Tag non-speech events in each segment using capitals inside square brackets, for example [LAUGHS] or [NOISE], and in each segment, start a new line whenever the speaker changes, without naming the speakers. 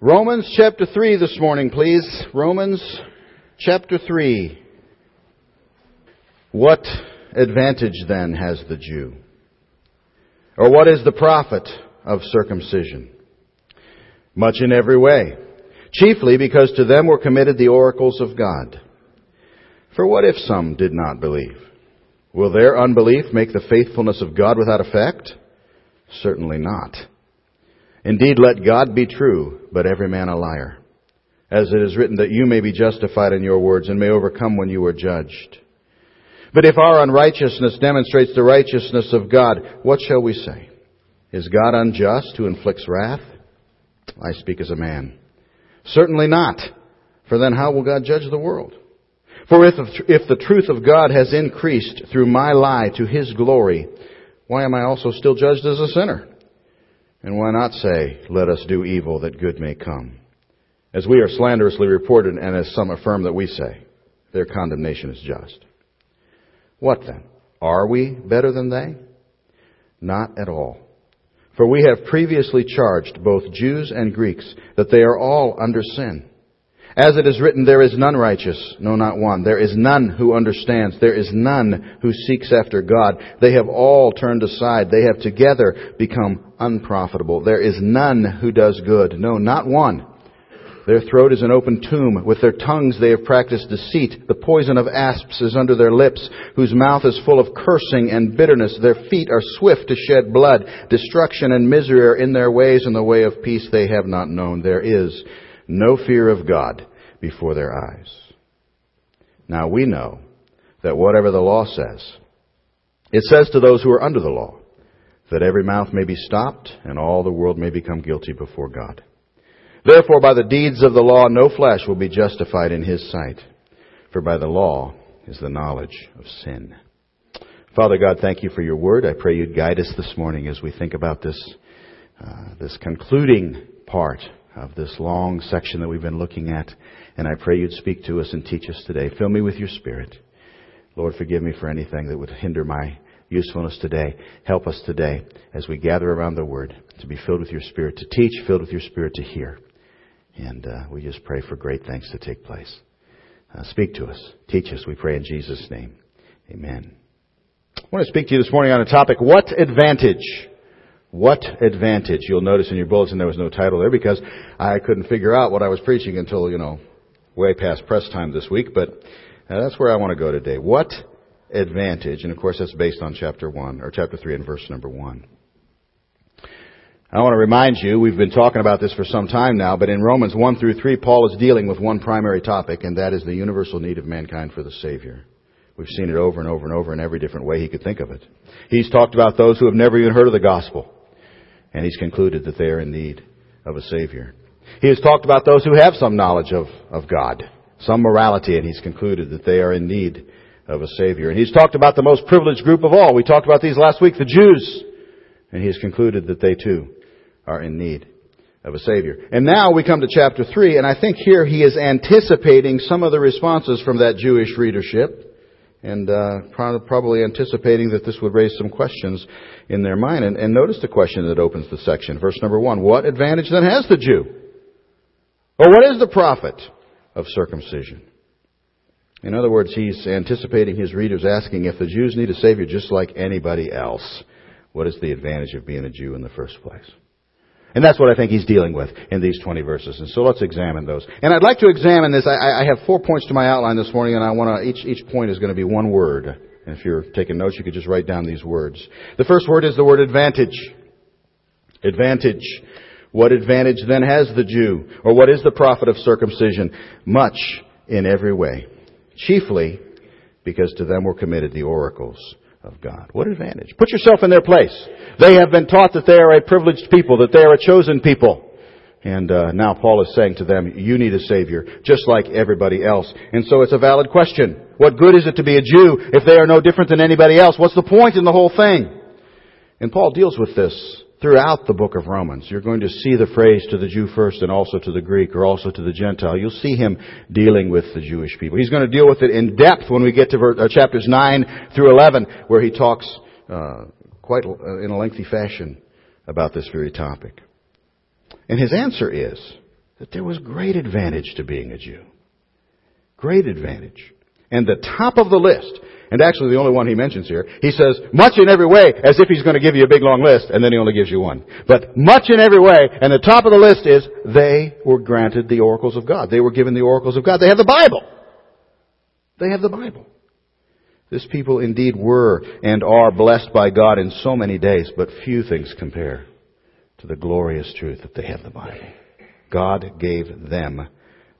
Romans chapter 3 this morning, please. Romans chapter 3. What advantage then has the Jew? Or what is the profit of circumcision? Much in every way. Chiefly because to them were committed the oracles of God. For what if some did not believe? Will their unbelief make the faithfulness of God without effect? Certainly not. Indeed, let God be true, but every man a liar. As it is written that you may be justified in your words and may overcome when you are judged. But if our unrighteousness demonstrates the righteousness of God, what shall we say? Is God unjust who inflicts wrath? I speak as a man. Certainly not. For then how will God judge the world? For if, if the truth of God has increased through my lie to His glory, why am I also still judged as a sinner? And why not say, let us do evil that good may come? As we are slanderously reported and as some affirm that we say, their condemnation is just. What then? Are we better than they? Not at all. For we have previously charged both Jews and Greeks that they are all under sin. As it is written, there is none righteous, no not one. There is none who understands. There is none who seeks after God. They have all turned aside. They have together become unprofitable. There is none who does good. No, not one. Their throat is an open tomb. With their tongues they have practiced deceit. The poison of asps is under their lips, whose mouth is full of cursing and bitterness. Their feet are swift to shed blood. Destruction and misery are in their ways, and the way of peace they have not known. There is no fear of God before their eyes. Now we know that whatever the law says, it says to those who are under the law, that every mouth may be stopped and all the world may become guilty before God. Therefore, by the deeds of the law, no flesh will be justified in his sight, for by the law is the knowledge of sin. Father God, thank you for your word. I pray you'd guide us this morning as we think about this, uh, this concluding part of this long section that we've been looking at. And I pray you'd speak to us and teach us today. Fill me with your spirit. Lord, forgive me for anything that would hinder my usefulness today. Help us today as we gather around the Word to be filled with your Spirit, to teach, filled with your Spirit to hear. And uh, we just pray for great things to take place. Uh, speak to us. Teach us, we pray in Jesus' name. Amen. I want to speak to you this morning on a topic, what advantage? What advantage? You'll notice in your bulletin there was no title there because I couldn't figure out what I was preaching until, you know, way past press time this week, but uh, that's where I want to go today. What advantage? And of course that's based on chapter 1, or chapter 3 and verse number 1. I want to remind you, we've been talking about this for some time now, but in Romans 1 through 3, Paul is dealing with one primary topic, and that is the universal need of mankind for the Savior. We've seen it over and over and over in every different way he could think of it. He's talked about those who have never even heard of the gospel, and he's concluded that they are in need of a Savior. He has talked about those who have some knowledge of, of God, some morality, and he's concluded that they are in need of a Savior. And he's talked about the most privileged group of all. We talked about these last week, the Jews. And he has concluded that they too are in need of a Savior. And now we come to chapter 3, and I think here he is anticipating some of the responses from that Jewish readership, and uh, probably anticipating that this would raise some questions in their mind. And, and notice the question that opens the section. Verse number 1. What advantage then has the Jew? Or what is the profit of circumcision? In other words, he's anticipating his readers asking if the Jews need a Savior just like anybody else, what is the advantage of being a Jew in the first place? And that's what I think he's dealing with in these 20 verses. And so let's examine those. And I'd like to examine this. I, I have four points to my outline this morning, and I want to, each, each point is going to be one word. And if you're taking notes, you could just write down these words. The first word is the word advantage. Advantage. What advantage then has the Jew? Or what is the profit of circumcision? Much in every way. Chiefly because to them were committed the oracles of God. What advantage? Put yourself in their place. They have been taught that they are a privileged people, that they are a chosen people. And uh, now Paul is saying to them, you need a Savior, just like everybody else. And so it's a valid question. What good is it to be a Jew if they are no different than anybody else? What's the point in the whole thing? And Paul deals with this throughout the book of Romans. You're going to see the phrase to the Jew first and also to the Greek or also to the Gentile. You'll see him dealing with the Jewish people. He's going to deal with it in depth when we get to uh, chapters 9 through 11 where he talks uh, quite in a lengthy fashion about this very topic. And his answer is, that there was great advantage to being a Jew. Great advantage. And the top of the list, and actually the only one he mentions here, he says, much in every way, as if he's going to give you a big long list, and then he only gives you one. But much in every way, and the top of the list is, they were granted the oracles of God. They were given the oracles of God. They have the Bible. They have the Bible. This people indeed were and are blessed by God in so many days, but few things compare to the glorious truth that they have the Bible. God gave them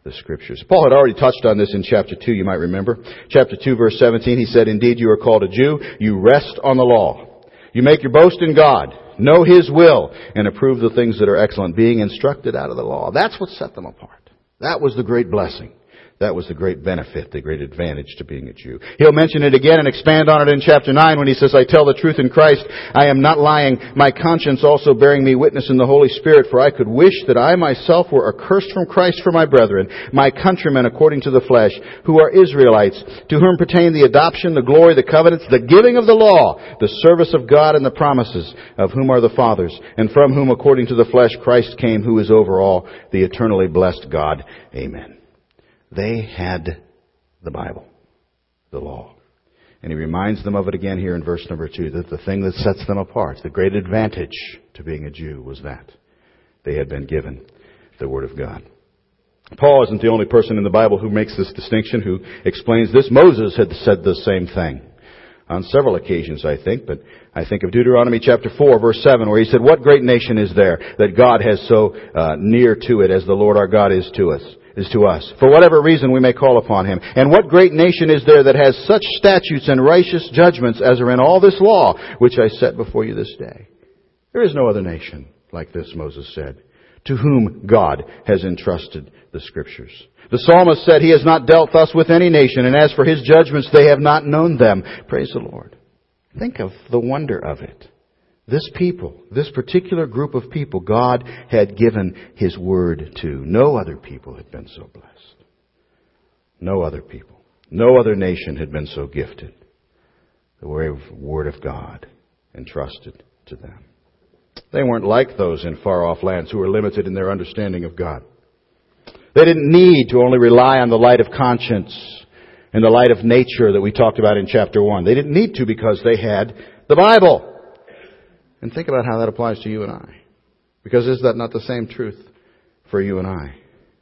the scriptures. Paul had already touched on this in chapter 2, you might remember. Chapter 2 verse 17, he said, Indeed you are called a Jew, you rest on the law. You make your boast in God, know His will, and approve the things that are excellent, being instructed out of the law. That's what set them apart. That was the great blessing. That was the great benefit, the great advantage to being a Jew. He'll mention it again and expand on it in chapter 9 when he says, I tell the truth in Christ, I am not lying, my conscience also bearing me witness in the Holy Spirit, for I could wish that I myself were accursed from Christ for my brethren, my countrymen according to the flesh, who are Israelites, to whom pertain the adoption, the glory, the covenants, the giving of the law, the service of God and the promises, of whom are the fathers, and from whom according to the flesh Christ came, who is over all, the eternally blessed God. Amen. They had the Bible, the law. And he reminds them of it again here in verse number two, that the thing that sets them apart, the great advantage to being a Jew was that. They had been given the Word of God. Paul isn't the only person in the Bible who makes this distinction, who explains this. Moses had said the same thing on several occasions, I think, but I think of Deuteronomy chapter 4, verse 7, where he said, What great nation is there that God has so uh, near to it as the Lord our God is to us? Is to us. For whatever reason we may call upon him. And what great nation is there that has such statutes and righteous judgments as are in all this law, which I set before you this day? There is no other nation like this, Moses said, to whom God has entrusted the scriptures. The psalmist said, He has not dealt thus with any nation, and as for His judgments, they have not known them. Praise the Lord. Think of the wonder of it. This people, this particular group of people, God had given His Word to. No other people had been so blessed. No other people. No other nation had been so gifted. The Word of God entrusted to them. They weren't like those in far off lands who were limited in their understanding of God. They didn't need to only rely on the light of conscience and the light of nature that we talked about in chapter 1. They didn't need to because they had the Bible. And think about how that applies to you and I. Because is that not the same truth for you and I?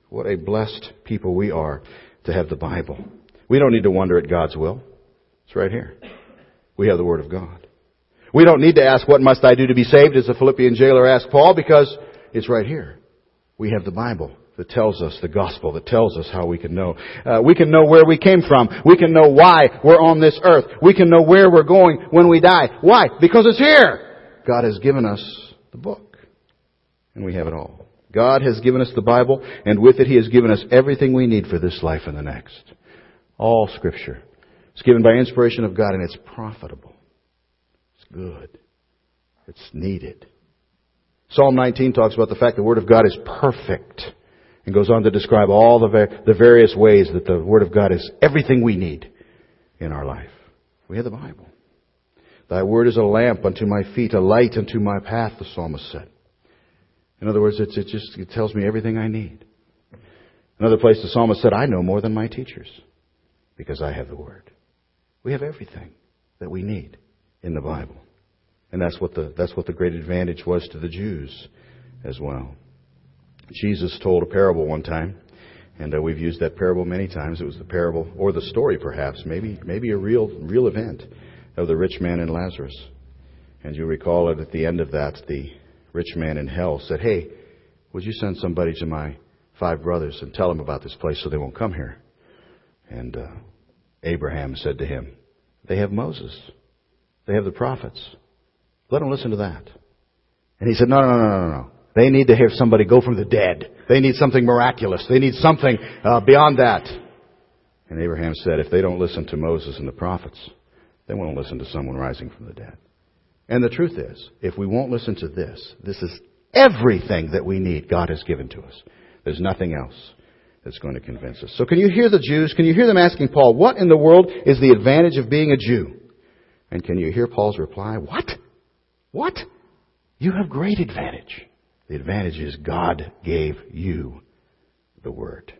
What a blessed people we are to have the Bible. We don't need to wonder at God's will. It's right here. We have the Word of God. We don't need to ask, what must I do to be saved, as the Philippian jailer asked Paul, because it's right here. We have the Bible that tells us the gospel, that tells us how we can know. Uh, we can know where we came from. We can know why we're on this earth. We can know where we're going when we die. Why? Because it's here. God has given us the book. And we have it all. God has given us the Bible, and with it He has given us everything we need for this life and the next. All Scripture. It's given by inspiration of God, and it's profitable. It's good. It's needed. Psalm 19 talks about the fact the Word of God is perfect and goes on to describe all the, the various ways that the Word of God is everything we need in our life. We have the Bible. Thy word is a lamp unto my feet, a light unto my path, the psalmist said. In other words, it just it tells me everything I need. Another place the psalmist said, I know more than my teachers because I have the word. We have everything that we need in the Bible. And that's what the, that's what the great advantage was to the Jews as well. Jesus told a parable one time, and uh, we've used that parable many times. It was the parable, or the story perhaps, maybe, maybe a real, real event of the rich man and Lazarus. And you recall it at the end of that, the rich man in hell said, Hey, would you send somebody to my five brothers and tell them about this place so they won't come here? And uh, Abraham said to him, They have Moses. They have the prophets. Let them listen to that. And he said, No, no, no, no, no. They need to hear somebody go from the dead. They need something miraculous. They need something uh, beyond that. And Abraham said, If they don't listen to Moses and the prophets, they won't listen to someone rising from the dead. And the truth is, if we won't listen to this, this is everything that we need God has given to us. There's nothing else that's going to convince us. So can you hear the Jews? Can you hear them asking Paul, what in the world is the advantage of being a Jew? And can you hear Paul's reply? What? What? You have great advantage. The advantage is God gave you the word.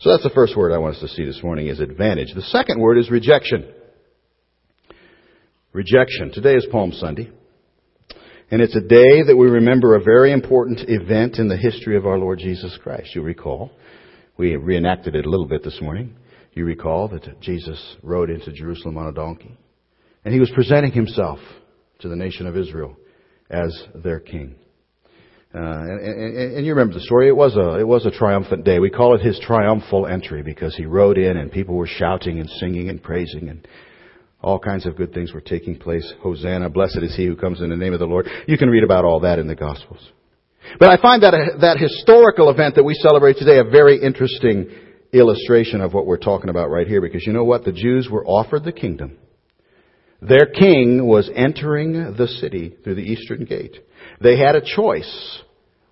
So that's the first word I want us to see this morning is advantage. The second word is rejection. Rejection. Today is Palm Sunday. And it's a day that we remember a very important event in the history of our Lord Jesus Christ. You recall, we reenacted it a little bit this morning. You recall that Jesus rode into Jerusalem on a donkey. And he was presenting himself to the nation of Israel as their king. Uh, and, and, and, you remember the story. It was a it was a triumphant day. We call it his triumphal entry because he rode in and people were shouting and singing and praising and all kinds of good things were taking place. Hosanna, blessed is he who comes in the name of the Lord. You can read about all that in the Gospels. But I find that that historical event that we celebrate today a very interesting illustration of what we're talking about right here because you know what? The Jews were offered the kingdom. Their king was entering the city through the eastern gate. They had a choice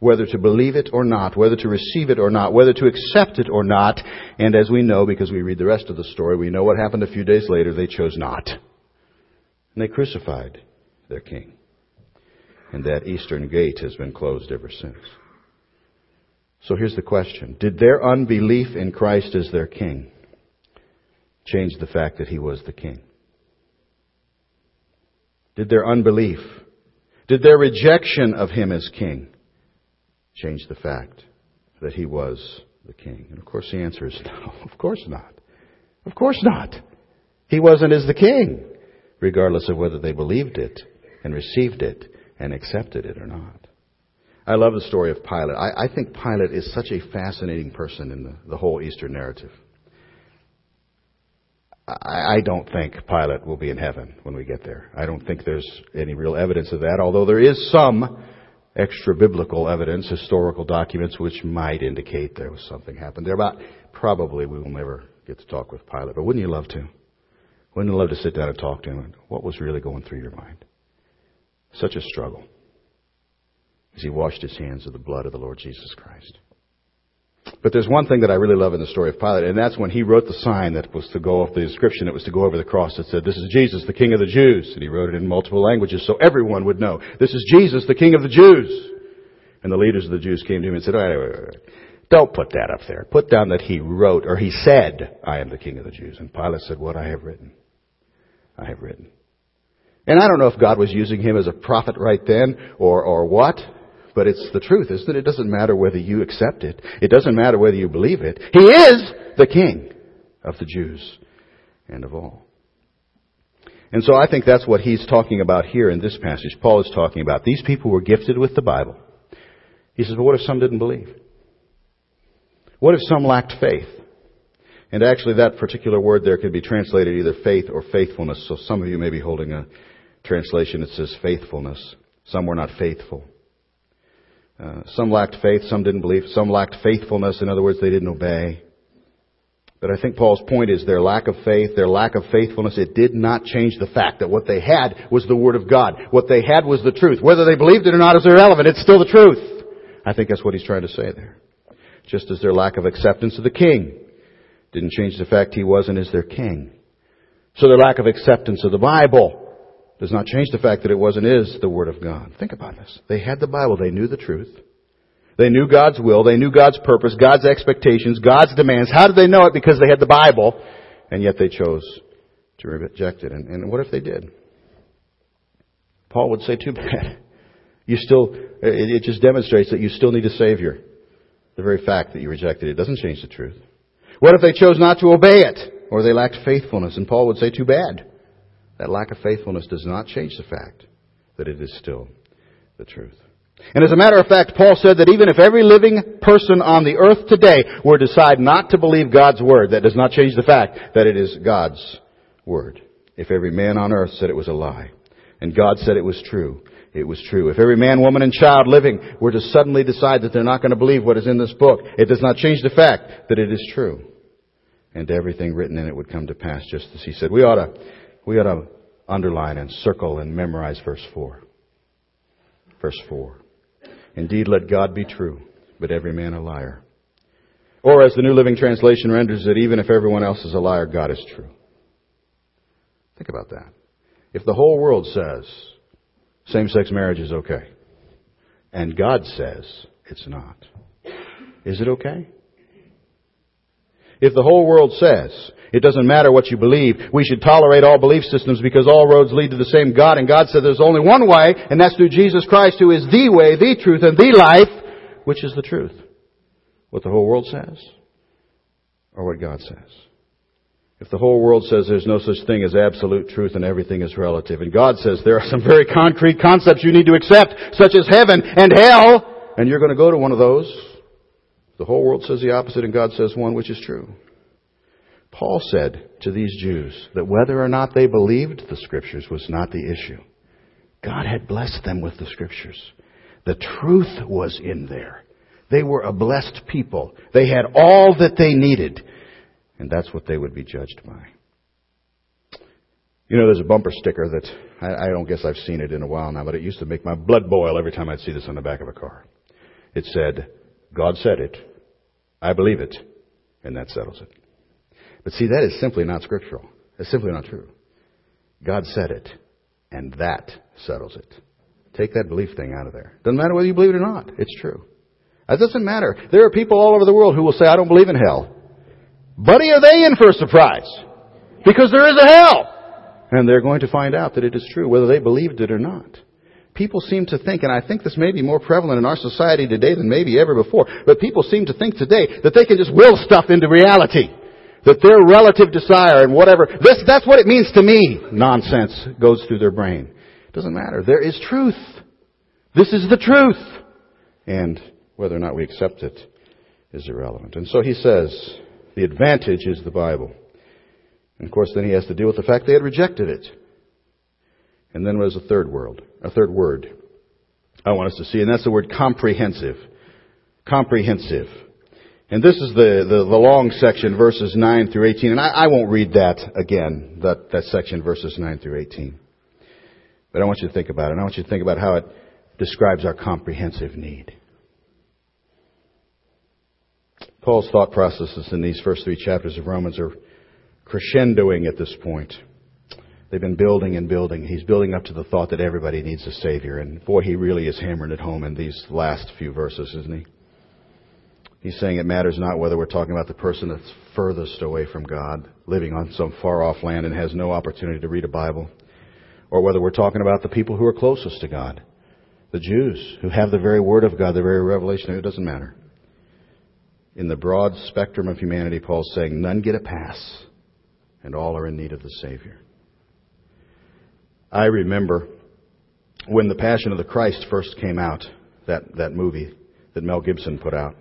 whether to believe it or not, whether to receive it or not, whether to accept it or not. And as we know, because we read the rest of the story, we know what happened a few days later. They chose not. And they crucified their king. And that eastern gate has been closed ever since. So here's the question. Did their unbelief in Christ as their king change the fact that he was the king? Did their unbelief, did their rejection of him as king change the fact that he was the king? And of course the answer is [LAUGHS] no, of course not. Of course not. He wasn't as the king, regardless of whether they believed it and received it and accepted it or not. I love the story of Pilate. I, I think Pilate is such a fascinating person in the, the whole Easter narrative. I, I don't think Pilate will be in heaven when we get there. I don't think there's any real evidence of that, although there is some extra biblical evidence, historical documents, which might indicate there was something happened there. But probably we will never get to talk with Pilate. But wouldn't you love to? Wouldn't you love to sit down and talk to him? What was really going through your mind? Such a struggle as he washed his hands of the blood of the Lord Jesus Christ. But there's one thing that I really love in the story of Pilate, and that's when he wrote the sign that was to go off the inscription that was to go over the cross that said, This is Jesus, the King of the Jews. And he wrote it in multiple languages so everyone would know, This is Jesus, the King of the Jews. And the leaders of the Jews came to him and said, wait, wait, wait, Don't put that up there. Put down that he wrote, or he said, I am the King of the Jews. And Pilate said, What I have written, I have written. And I don't know if God was using him as a prophet right then, or, or what, but it's the truth, is that it? Doesn't matter whether you accept it. It doesn't matter whether you believe it. He is the King of the Jews and of all. And so I think that's what he's talking about here in this passage. Paul is talking about. These people were gifted with the Bible. He says, but what if some didn't believe? What if some lacked faith? And actually that particular word there could be translated either faith or faithfulness. So some of you may be holding a translation that says faithfulness. Some were not faithful. Uh, some lacked faith, some didn't believe, some lacked faithfulness. In other words, they didn't obey. But I think Paul's point is their lack of faith, their lack of faithfulness, it did not change the fact that what they had was the Word of God. What they had was the truth. Whether they believed it or not is irrelevant. It's still the truth. I think that's what he's trying to say there. Just as their lack of acceptance of the king didn't change the fact he was and is their king. So their lack of acceptance of the Bible does not change the fact that it was and is the Word of God. Think about this. They had the Bible. They knew the truth. They knew God's will. They knew God's purpose, God's expectations, God's demands. How did they know it? Because they had the Bible, and yet they chose to reject it. And, and what if they did? Paul would say, too bad. You still, it, it just demonstrates that you still need a Savior. The very fact that you rejected it doesn't change the truth. What if they chose not to obey it? Or they lacked faithfulness? And Paul would say, too bad. That lack of faithfulness does not change the fact that it is still the truth. And as a matter of fact, Paul said that even if every living person on the earth today were to decide not to believe God's word, that does not change the fact that it is God's word. If every man on earth said it was a lie, and God said it was true, it was true. If every man, woman, and child living were to suddenly decide that they're not going to believe what is in this book, it does not change the fact that it is true. And everything written in it would come to pass just as he said. We ought to we ought to underline and circle and memorize verse 4. Verse 4. Indeed, let God be true, but every man a liar. Or as the New Living Translation renders it, even if everyone else is a liar, God is true. Think about that. If the whole world says same-sex marriage is okay, and God says it's not, is it okay? If the whole world says, it doesn't matter what you believe, we should tolerate all belief systems because all roads lead to the same God, and God said there's only one way, and that's through Jesus Christ who is the way, the truth, and the life, which is the truth? What the whole world says? Or what God says? If the whole world says there's no such thing as absolute truth and everything is relative, and God says there are some very concrete concepts you need to accept, such as heaven and hell, and you're going to go to one of those, the whole world says the opposite and God says one which is true. Paul said to these Jews that whether or not they believed the scriptures was not the issue. God had blessed them with the scriptures. The truth was in there. They were a blessed people. They had all that they needed. And that's what they would be judged by. You know, there's a bumper sticker that I, I, don't guess I've seen it in a while now, but it used to make my blood boil every time I'd see this on the back of a car. It said, God said it, I believe it, and that settles it. But see, that is simply not scriptural. It's simply not true. God said it, and that settles it. Take that belief thing out of there. Doesn't matter whether you believe it or not. It's true. It doesn't matter. There are people all over the world who will say, I don't believe in hell. Buddy, are they in for a surprise? Because there is a hell. And they're going to find out that it is true, whether they believed it or not. People seem to think, and I think this may be more prevalent in our society today than maybe ever before, but people seem to think today that they can just will stuff into reality. That their relative desire and whatever, this, that's what it means to me, nonsense goes through their brain. It doesn't matter. There is truth. This is the truth. And whether or not we accept it is irrelevant. And so he says, the advantage is the Bible. And of course, then he has to deal with the fact they had rejected it. And then there's a third word, a third word I want us to see, and that's the word comprehensive. Comprehensive. And this is the, the, the long section, verses 9 through 18. And I, I won't read that again, that, that section, verses 9 through 18. But I want you to think about it. And I want you to think about how it describes our comprehensive need. Paul's thought processes in these first three chapters of Romans are crescendoing at this point. They've been building and building. He's building up to the thought that everybody needs a Savior. And boy, he really is hammering it home in these last few verses, isn't he? He's saying it matters not whether we're talking about the person that's furthest away from God, living on some far off land and has no opportunity to read a Bible, or whether we're talking about the people who are closest to God, the Jews who have the very Word of God, the very revelation. It doesn't matter in the broad spectrum of humanity, Paul's saying none get a pass, and all are in need of the Savior. I remember when The Passion of the Christ first came out, that, that movie that Mel Gibson put out.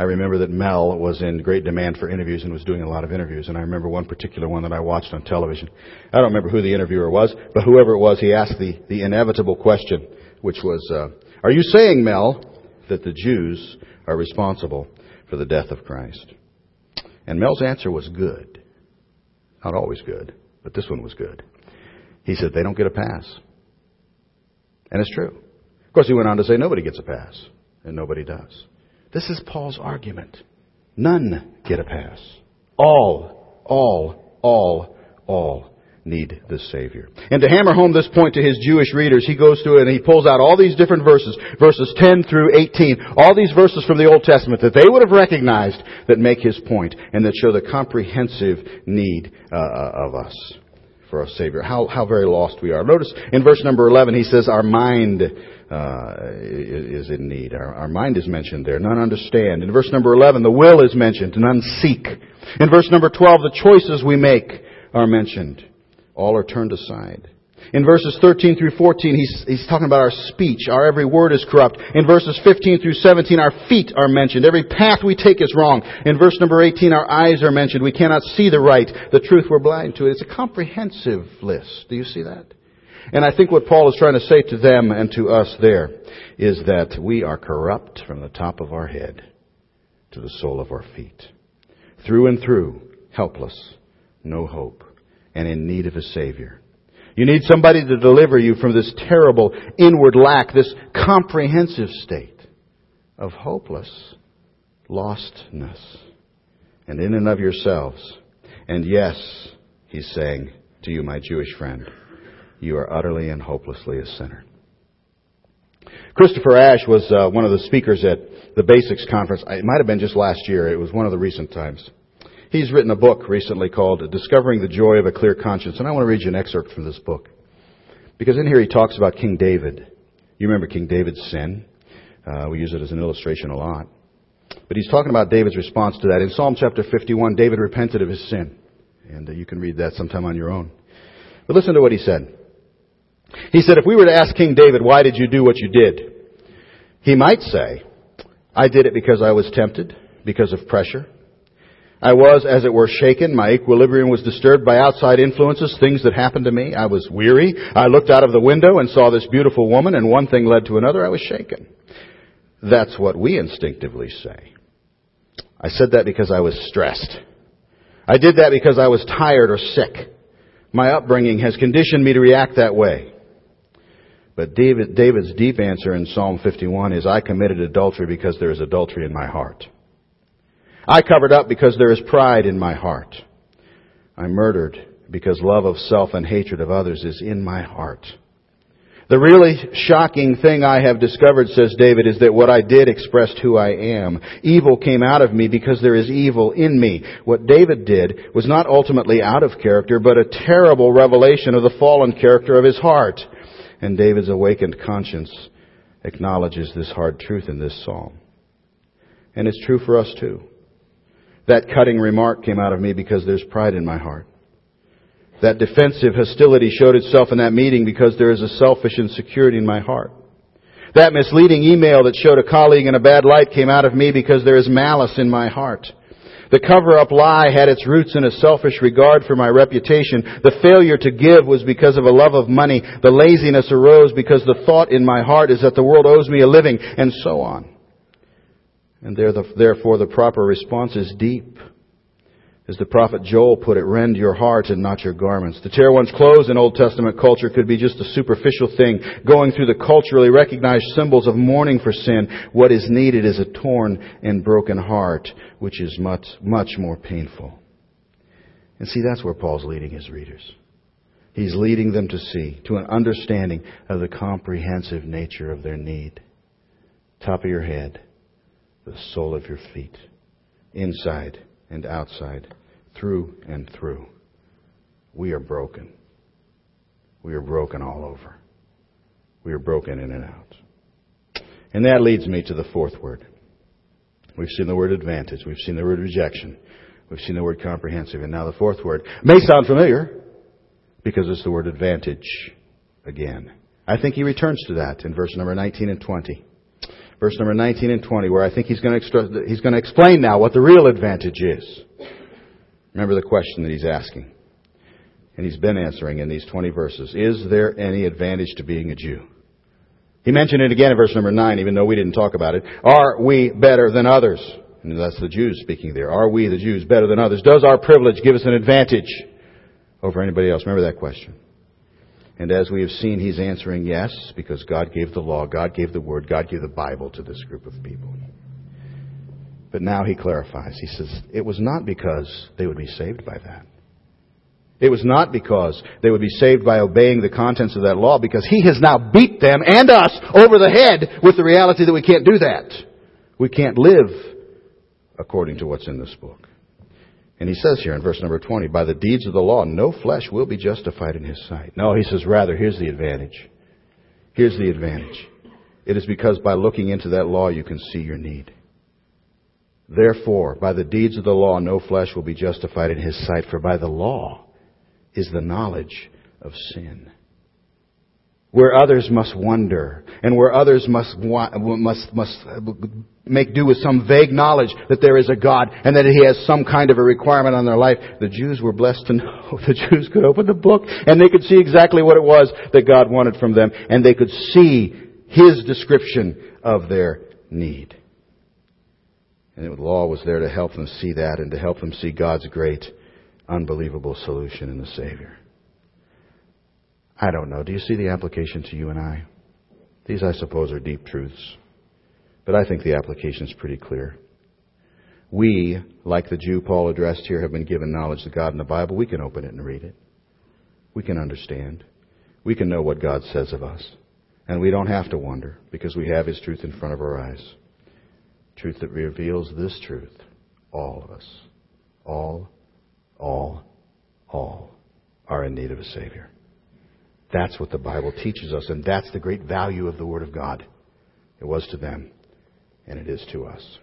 I remember that Mel was in great demand for interviews and was doing a lot of interviews. And I remember one particular one that I watched on television. I don't remember who the interviewer was, but whoever it was, he asked the, the inevitable question, which was, uh, Are you saying, Mel, that the Jews are responsible for the death of Christ. And Mel's answer was good. Not always good, but this one was good. He said, they don't get a pass. And it's true. Of course, he went on to say nobody gets a pass, and nobody does. This is Paul's argument. None get a pass. All, all, all, all need the Savior. And to hammer home this point to his Jewish readers, he goes through it and he pulls out all these different verses, verses 10 through 18, all these verses from the Old Testament that they would have recognized that make his point and that show the comprehensive need uh, of us for a Savior. How, how very lost we are. Notice in verse number 11, he says, our mind uh, is in need. Our, our mind is mentioned there. None understand. In verse number 11, the will is mentioned. None seek. In verse number 12, the choices we make are mentioned all are turned aside. In verses 13 through 14, he's, he's talking about our speech. Our every word is corrupt. In verses 15 through 17, our feet are mentioned. Every path we take is wrong. In verse number 18, our eyes are mentioned. We cannot see the right. The truth, we're blind to it. It's a comprehensive list. Do you see that? And I think what Paul is trying to say to them and to us there is that we are corrupt from the top of our head to the sole of our feet. Through and through, helpless, no hope and in need of a Savior. You need somebody to deliver you from this terrible inward lack, this comprehensive state of hopeless lostness and in and of yourselves. And yes, he's saying to you, my Jewish friend, you are utterly and hopelessly a sinner. Christopher Ash was uh, one of the speakers at the Basics Conference. It might have been just last year. It was one of the recent times. He's written a book recently called Discovering the Joy of a Clear Conscience, and I want to read you an excerpt from this book. Because in here he talks about King David. You remember King David's sin. Uh, we use it as an illustration a lot. But he's talking about David's response to that. In Psalm chapter 51, David repented of his sin. And uh, you can read that sometime on your own. But listen to what he said. He said, if we were to ask King David, why did you do what you did? He might say, I did it because I was tempted, because of pressure. I was, as it were, shaken. My equilibrium was disturbed by outside influences, things that happened to me. I was weary. I looked out of the window and saw this beautiful woman, and one thing led to another. I was shaken. That's what we instinctively say. I said that because I was stressed. I did that because I was tired or sick. My upbringing has conditioned me to react that way. But David, David's deep answer in Psalm 51 is, I committed adultery because there is adultery in my heart. I covered up because there is pride in my heart. I murdered because love of self and hatred of others is in my heart. The really shocking thing I have discovered, says David, is that what I did expressed who I am. Evil came out of me because there is evil in me. What David did was not ultimately out of character, but a terrible revelation of the fallen character of his heart. And David's awakened conscience acknowledges this hard truth in this psalm. And it's true for us too. That cutting remark came out of me because there's pride in my heart. That defensive hostility showed itself in that meeting because there is a selfish insecurity in my heart. That misleading email that showed a colleague in a bad light came out of me because there is malice in my heart. The cover-up lie had its roots in a selfish regard for my reputation. The failure to give was because of a love of money. The laziness arose because the thought in my heart is that the world owes me a living, and so on. And therefore the proper response is deep. As the prophet Joel put it, rend your heart and not your garments. To tear one's clothes in Old Testament culture could be just a superficial thing, going through the culturally recognized symbols of mourning for sin. What is needed is a torn and broken heart, which is much, much more painful. And see, that's where Paul's leading his readers. He's leading them to see, to an understanding of the comprehensive nature of their need. Top of your head the sole of your feet, inside and outside, through and through. We are broken. We are broken all over. We are broken in and out. And that leads me to the fourth word. We've seen the word advantage. We've seen the word rejection. We've seen the word comprehensive. And now the fourth word may sound familiar because it's the word advantage again. I think he returns to that in verse number 19 and 20 verse number 19 and 20, where I think he's going to, he's going to explain now what the real advantage is. Remember the question that he's asking. And he's been answering in these 20 verses. Is there any advantage to being a Jew? He mentioned it again in verse number 9, even though we didn't talk about it. Are we better than others? And that's the Jews speaking there. Are we, the Jews, better than others? Does our privilege give us an advantage over anybody else? Remember that question. And as we have seen, he's answering yes, because God gave the law, God gave the word, God gave the Bible to this group of people. But now he clarifies. He says, it was not because they would be saved by that. It was not because they would be saved by obeying the contents of that law, because he has now beat them and us over the head with the reality that we can't do that. We can't live according to what's in this book. And he says here in verse number 20, by the deeds of the law, no flesh will be justified in his sight. No, he says, rather, here's the advantage. Here's the advantage. It is because by looking into that law, you can see your need. Therefore, by the deeds of the law, no flesh will be justified in his sight, for by the law is the knowledge of sin where others must wonder and where others must, must, must make do with some vague knowledge that there is a God and that He has some kind of a requirement on their life. The Jews were blessed to know [LAUGHS] the Jews could open the book and they could see exactly what it was that God wanted from them and they could see His description of their need. And the law was there to help them see that and to help them see God's great, unbelievable solution in the Savior. I don't know. Do you see the application to you and I? These, I suppose, are deep truths. But I think the application is pretty clear. We, like the Jew Paul addressed here, have been given knowledge of God in the Bible. We can open it and read it. We can understand. We can know what God says of us. And we don't have to wonder because we have His truth in front of our eyes. Truth that reveals this truth. All of us All, all, all are in need of a Savior. That's what the Bible teaches us, and that's the great value of the Word of God. It was to them, and it is to us.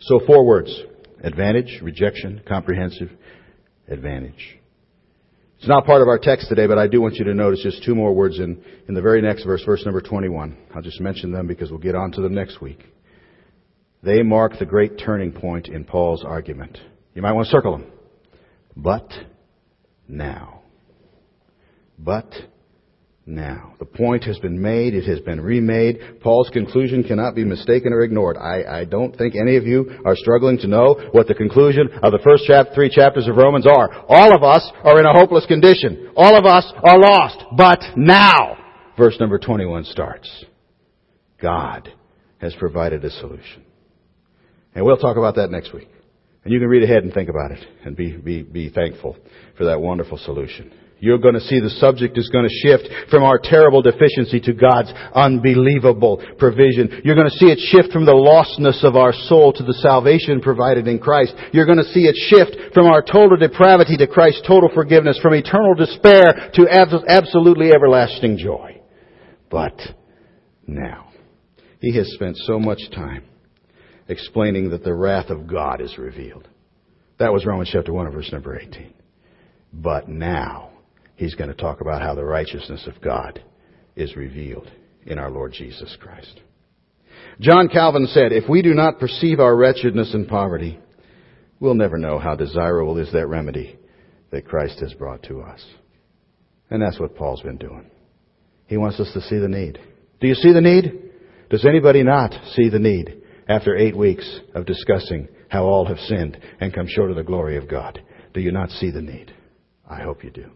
So, four words advantage, rejection, comprehensive, advantage. It's not part of our text today, but I do want you to notice just two more words in, in the very next verse, verse number 21. I'll just mention them because we'll get on to them next week. They mark the great turning point in Paul's argument. You might want to circle them. But now. But now. The point has been made. It has been remade. Paul's conclusion cannot be mistaken or ignored. I, I don't think any of you are struggling to know what the conclusion of the first chap- three chapters of Romans are. All of us are in a hopeless condition. All of us are lost. But now, verse number 21 starts. God has provided a solution. And we'll talk about that next week. And you can read ahead and think about it and be, be, be thankful for that wonderful solution. You're going to see the subject is going to shift from our terrible deficiency to God's unbelievable provision. You're going to see it shift from the lostness of our soul to the salvation provided in Christ. You're going to see it shift from our total depravity to Christ's total forgiveness, from eternal despair to absolutely everlasting joy. But now, He has spent so much time explaining that the wrath of God is revealed. That was Romans chapter 1 verse number 18. But now, he's going to talk about how the righteousness of God is revealed in our Lord Jesus Christ. John Calvin said, if we do not perceive our wretchedness and poverty, we'll never know how desirable is that remedy that Christ has brought to us. And that's what Paul's been doing. He wants us to see the need. Do you see the need? Does anybody not see the need after eight weeks of discussing how all have sinned and come short of the glory of God? Do you not see the need? I hope you do.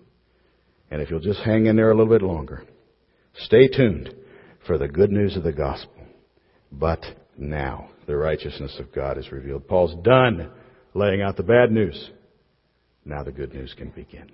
And if you'll just hang in there a little bit longer, stay tuned for the good news of the gospel. But now the righteousness of God is revealed. Paul's done laying out the bad news. Now the good news can begin.